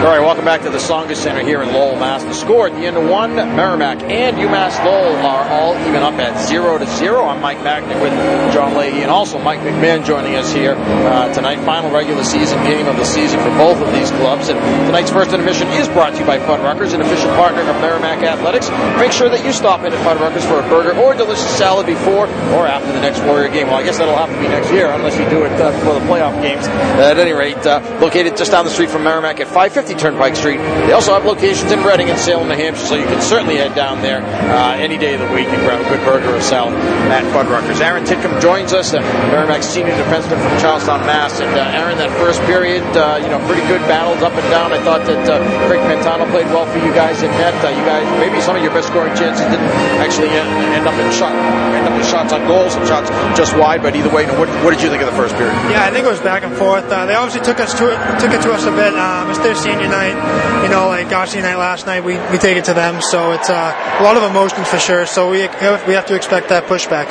All right, welcome back to the Tsongas Center here in Lowell, Mass. The score at the end of one, Merrimack and UMass Lowell are all even up at zero to zero. I'm Mike Magnick with John Leahy and also Mike McMahon joining us here uh, tonight. Final regular season game of the season for both of these clubs. And tonight's first intermission is brought to you by Fuddruckers, an official partner of Merrimack Athletics. Make sure that you stop in at Fuddruckers for a burger or delicious salad before or after the next Warrior game. Well, I guess that'll have to be next year unless you do it uh, for the playoff games. at any rate, uh, located just down the street from Merrimack at 550 Turnpike Street. They also have locations in Reading and Salem, New Hampshire, so you can certainly head down there uh, any day of the week and grab a good burger or salad at Fuddruckers. Aaron Titcomb joins us, uh, Merrimack's senior defenseman from Charlestown, Mass. And uh, Aaron, that first period, uh, you know, pretty good battles up and down. I thought that uh, Craig Pantano played well for you guys in net. Uh, you guys, maybe some of your best scoring chances didn't actually end, end up in shot, end up in shots on goals and shots just wide. But either way, what, what, did you think of the first period? Yeah, I think it was back and forth. they obviously took us to it, took it to us a bit. Um, it's senior night, you know, like senior night last night. We, we take it to them, so it's uh, a lot of emotions for sure. So we we have to expect that pushback.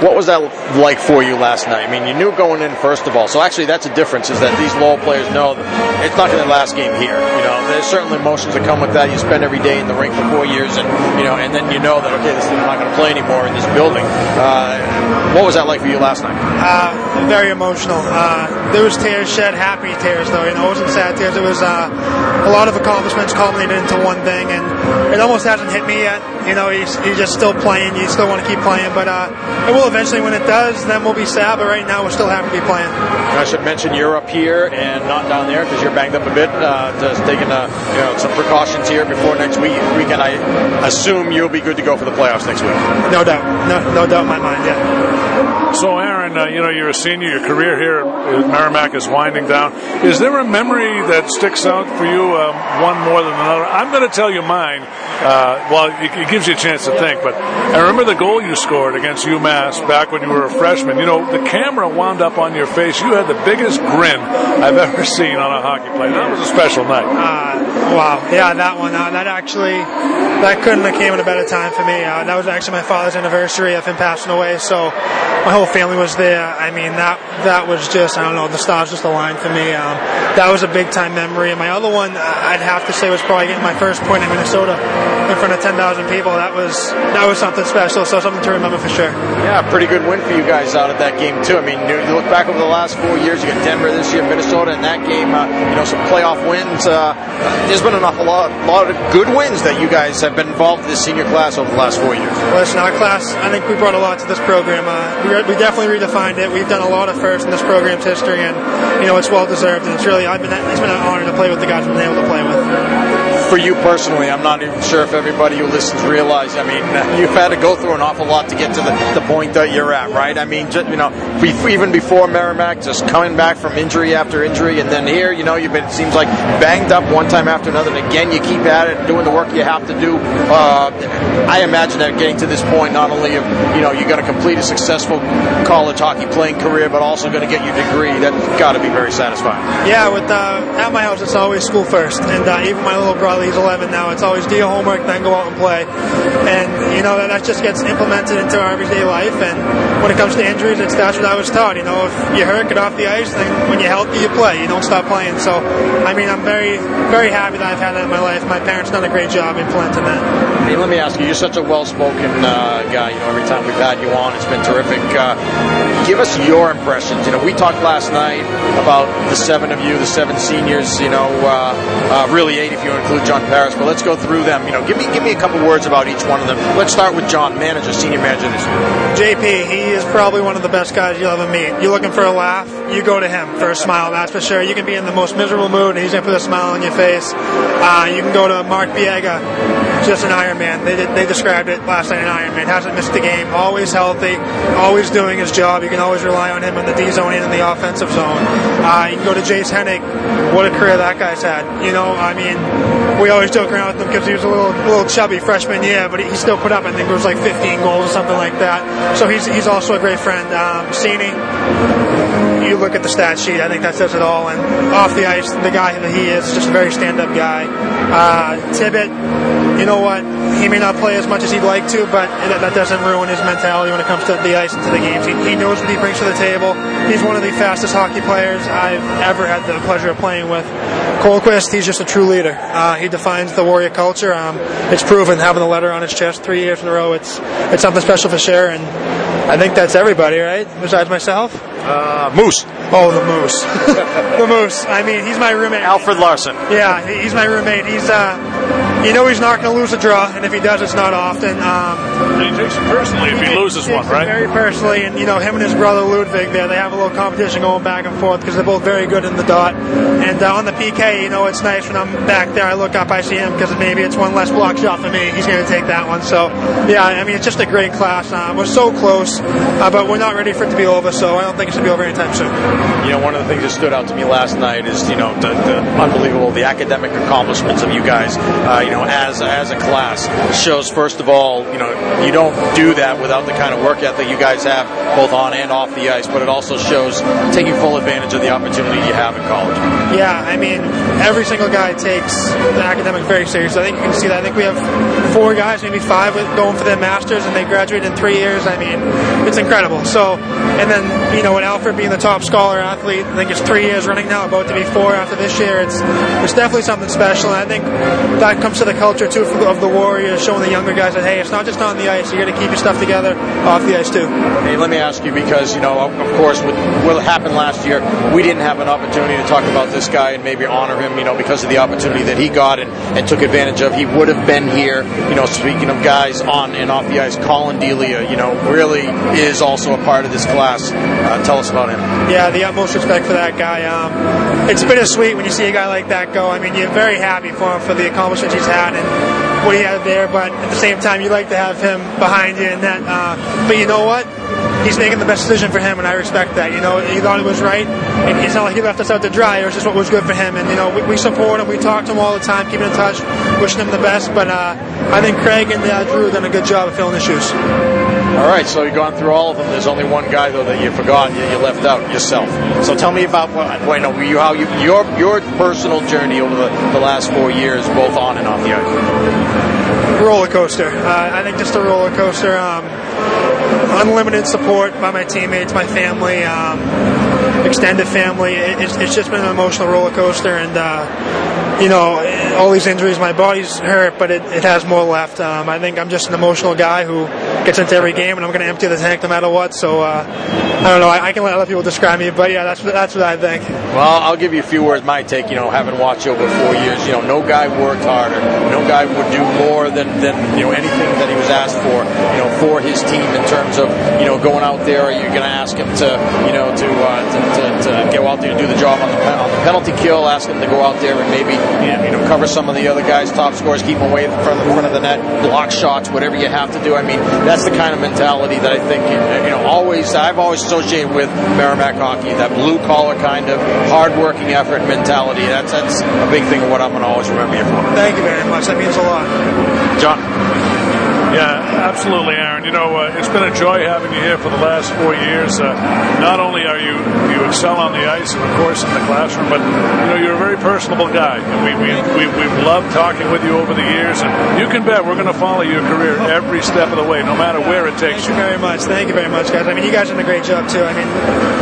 What was that like for you last night? I mean, you knew going in first of all. So actually, that's a difference. Is that these Lowell players know it's not going to last game here. You know, there's certainly emotions that come with that. You spend every day in the rink for four years, and you know, and then you know that okay, this is not going to play anymore in this building. Uh, what was that like for you last night? Uh, very emotional. Uh, there was tears shed, happy tears though. You know, it wasn't sad tears. It was uh, a lot of accomplishments culminated into one thing, and it almost hasn't hit me yet. You know, he's, he's just still playing. You still want to keep playing, but uh, it will eventually, when it does, then we'll be sad. But right now, we're still happy to be playing. I should mention you're up here and not down there because you're banged up a bit. Uh, just taking uh, you know some precautions here before next week weekend. I assume you'll be good to go for the playoffs next week. No doubt, no, no doubt in my mind. Yeah. So, Aaron, uh, you know you're a senior. Your career here at Merrimack is winding down. Is there a memory that sticks out for you, um, one more than another? I'm going to tell you mine. Uh, well, it, it gives you a chance to think, but I remember the goal you scored against UMass back when you were a freshman. You know, the camera wound up on your face. You had the biggest grin I've ever seen on a hockey play. That was a special night. Uh, wow. Yeah, that one. Uh, that actually, that couldn't have came at a better time for me. Uh, that was actually my father's anniversary of him passing away, so my whole family was there. I mean, that that was just, I don't know, the stars just aligned for me. Um, that was a big time memory. And my other one, I'd have to say, was probably getting my first point in Minnesota in front of 10,000 people. That was that was something special, so something to remember for sure. Yeah, pretty good win for you guys out of that game too. I mean, you look back over the last four years. You got Denver this year, Minnesota in that game. Uh, you know, some playoff wins. Uh, there's been an awful lot, lot of good wins that you guys have been involved in this senior class over the last four years. Listen, our class, I think we brought a lot to this program. Uh, we, we definitely redefined it. We've done a lot of firsts in this program's history, and you know, it's well deserved. And it's really, I've been, it's been an honor to play with the guys we've been able to play with for you personally, I'm not even sure if everybody who listens realize. I mean, you've had to go through an awful lot to get to the, the point that you're at, right? I mean, just, you know, even before Merrimack, just coming back from injury after injury, and then here, you know, you've been it seems like banged up one time after another, and again, you keep at it, doing the work you have to do. Uh, I imagine that getting to this point, not only of you know you're going to complete a successful college hockey playing career, but also going to get your degree. That's got to be very satisfying. Yeah, with uh, at my house, it's always school first, and uh, even my little brother he's 11 now. It's always do your homework, then go out and play. And, you know, that, that just gets implemented into our everyday life. And when it comes to injuries, it's that's what I was taught. You know, if you hurt, get off the ice, then when you're healthy, you play. You don't stop playing. So, I mean, I'm very, very happy that I've had that in my life. My parents done a great job in implementing that. Hey, let me ask you, you're such a well-spoken uh, guy. You know, every time we've had you on, it's been terrific. Uh, give us your impressions. You know, we talked last night about the seven of you, the seven seniors. You know, uh, uh really eight if you include John Paris. But let's go through them. You know, give me give me a couple words about each one of them. Let's start with John, manager, senior manager. JP, he is probably one of the best guys you'll ever meet. You're looking for a laugh, you go to him for a smile. That's for sure. You can be in the most miserable mood, and he's gonna put a smile on your face. Uh, you can go to Mark Biega, just an Iron Man. They they described it last night. An Iron Man hasn't missed a game, always healthy, always doing his job. You can always rely on him in the D zone and in the offensive zone. Uh, you can go to Jace Hennig. What a career that guy's had. You know, I mean, we always joke around with him because he was a little little chubby freshman year, but he still put up I think it was like 15 goals or something like that. So he's he's also a great friend. Um, you look at the stat sheet, I think that says it all. And off the ice, the guy that he is, just a very stand-up guy. Uh, Tibbet, you know what? He may not play as much as he'd like to, but that, doesn't ruin his mentality when it comes to the ice and to the games. He, he knows what he brings to the table. He's one of the fastest hockey players I've ever had the pleasure of playing with. Colquist, he's just a true leader. Uh, he defines the Warrior culture. Um, it's proven having the letter on his chest three years in a row. It's it's something special for sure, and I think that's everybody, right? Besides myself. Uh, Moose. Oh, the Moose. the Moose. I mean, he's my roommate. Alfred Larson. Yeah, he's my roommate. He's uh, you know, he's not going to lose a draw, and if he does, it's not often. Um, he takes it personally if he, he loses one, right? Very personally, and you know, him and his brother Ludwig there, they have a little competition going back and forth because they're both very good in the dot. And uh, on the PK, you know, it's nice when I'm back there. I look up, I see him because maybe it's one less block shot for me. He's going to take that one. So, yeah, I mean, it's just a great class. Uh, we're so close, uh, but we're not ready for it to be over. So I don't think it should be over anytime soon. You know, one of the things that stood out to me last night is you know the, the unbelievable the academic accomplishments of you guys. Uh, you know, as as a class shows first of all, you know, you don't do that without the kind of work ethic you guys have both on and off the ice, but it also shows taking full advantage of the opportunity you have in college. Yeah, I mean, every single guy takes the academic very seriously. I think you can see that. I think we have four guys, maybe five, going for their masters, and they graduate in three years. I mean, it's incredible. So, and then you know, with Alfred being the top scholar athlete, I think it's three years running now, about to be four after this year. It's it's definitely something special, and I think that comes to the culture too of the Warriors, showing the younger guys that hey, it's not just on the ice. You got to keep your stuff together off the ice too. Hey, let me ask you because you know, of course, with what happened last year, we didn't have an opportunity to talk about this guy and maybe honor him, you know, because of the opportunity that he got and, and took advantage of. He would have been here, you know. Speaking of guys on and off the ice, Collin Delia, you know, really is also a part of this class. Uh, tell us about him. Yeah, the utmost respect for that guy. Um, it's bittersweet when you see a guy like that go. I mean, you're very happy for him for the accomplishments he's had and what he had there, but at the same time, you like to have him behind you and that. Uh, but you know what? He's making the best decision for him, and I respect that. You know, he thought it was right. It's not like he left us out to dry. It was just what was good for him, and you know, we, we support him. We talk to him all the time, keeping in touch, wishing him the best. But uh, I think Craig and uh, Drew have done a good job of filling the shoes. All right, so you've gone through all of them. There's only one guy though that you forgot, you, you left out yourself. So tell me about what, well, know, you, how you, your your personal journey over the, the last four years, both on and off the ice. Roller coaster. Uh, I think just a roller coaster. Um, unlimited support by my teammates, my family, um, extended family. It, it's, it's, just been an emotional roller coaster, and uh, you know, all these injuries. My body's hurt, but it, it has more left. Um, I think I'm just an emotional guy who gets into every game, and I'm going to empty the tank no matter what. So uh, I don't know. I, I, can let other people describe me, but yeah, that's that's what I think. Well, I'll give you a few words. My take. You know, having watched over four years, you know, no guy worked harder. No guy would do more than than you know anything that he was asked for. You know, for his team in terms of you know going out there. You're you going to ask him to you know to, uh, to, to, to go out there and do the job on the on the penalty kill? Ask him to go out there and maybe you know cover some of the other guys' top scores, keep them away from the front of the net, block shots, whatever you have to do. I mean, that's the kind of mentality that I think you know always I've always associated with Merrimack hockey. That blue collar kind of hard working effort mentality. That's that's a big thing of what I'm going to always remember you for. Thank you very much. That means a lot, John. Yeah, absolutely, Aaron. You know, uh, it's been a joy having you here for the last four years. Uh, not only are you you excel on the ice and of course in the classroom, but you know you're a very personable guy. We we we we've loved talking with you over the years, and you can bet we're going to follow your career every step of the way, no matter where it takes you. Thank you. very much. Thank you very much, guys. I mean, you guys are doing a great job too. I mean,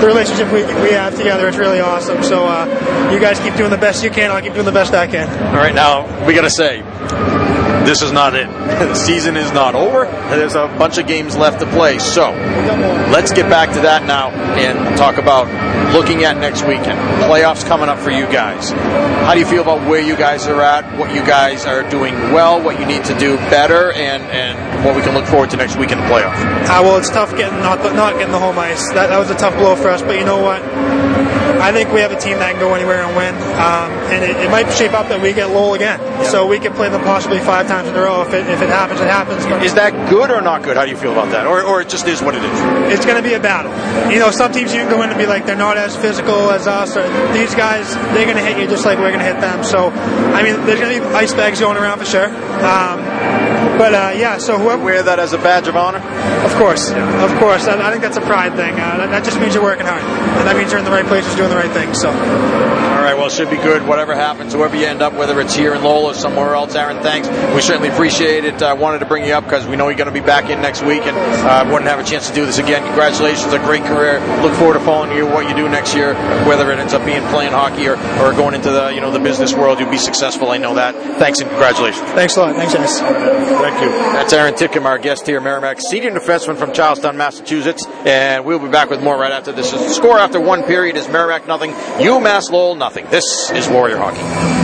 the relationship we, we have together is really awesome. So uh, you guys keep doing the best you can. I'll keep doing the best I can. All right, now we got to say this is not it. the season is not over. There's a bunch of games left to play. So let's get back to that now and talk about looking at next weekend. Playoffs coming up for you guys. How do you feel about where you guys are at, what you guys are doing well, what you need to do better, and, and what we can look forward to next week in the playoffs? Uh, well, it's tough getting not, not getting the home ice. That, that was a tough blow for us, but you know what? I think we have a team that can go anywhere and win. Um, and it, it, might shape up that we get Lowell again. So we could play them possibly five times in a row. If it, if it happens, it happens. But is that good or not good? How do you feel about that? Or, or it just is what it is? It's going to be a battle. You know, some teams you can go in and be like, they're not as physical as us. Or these guys, they're going to hit you just like we're going to hit them. So, I mean, there's going to be ice bags going around for sure. Um, But uh, yeah, so whoever wear that as a badge of honor. Of course, yeah, of course. I, I, think that's a pride thing. Uh, that, that, just means you're working hard, and that means you're in the right places, doing the right thing. So. All right. Well, it should be good. Whatever happens, whoever you end up, whether it's here in Lowell or somewhere else. Aaron, thanks. We certainly appreciate it. I uh, wanted to bring you up because we know you're going to be back in next week, and uh, wouldn't have a chance to do this again. Congratulations, a great career. Look forward to following you, what you do next year, whether it ends up being playing hockey or, or going into the you know the business world. You'll be successful. I know that. Thanks and congratulations. Thanks a lot. Thanks, guys. Thank you. That's Aaron Titcomb, our guest here, Merrimack, senior defenseman from Charlestown, Massachusetts, and we'll be back with more right after this. The score after one period is Merrimack nothing, UMass Lowell nothing. This is Warrior Hockey.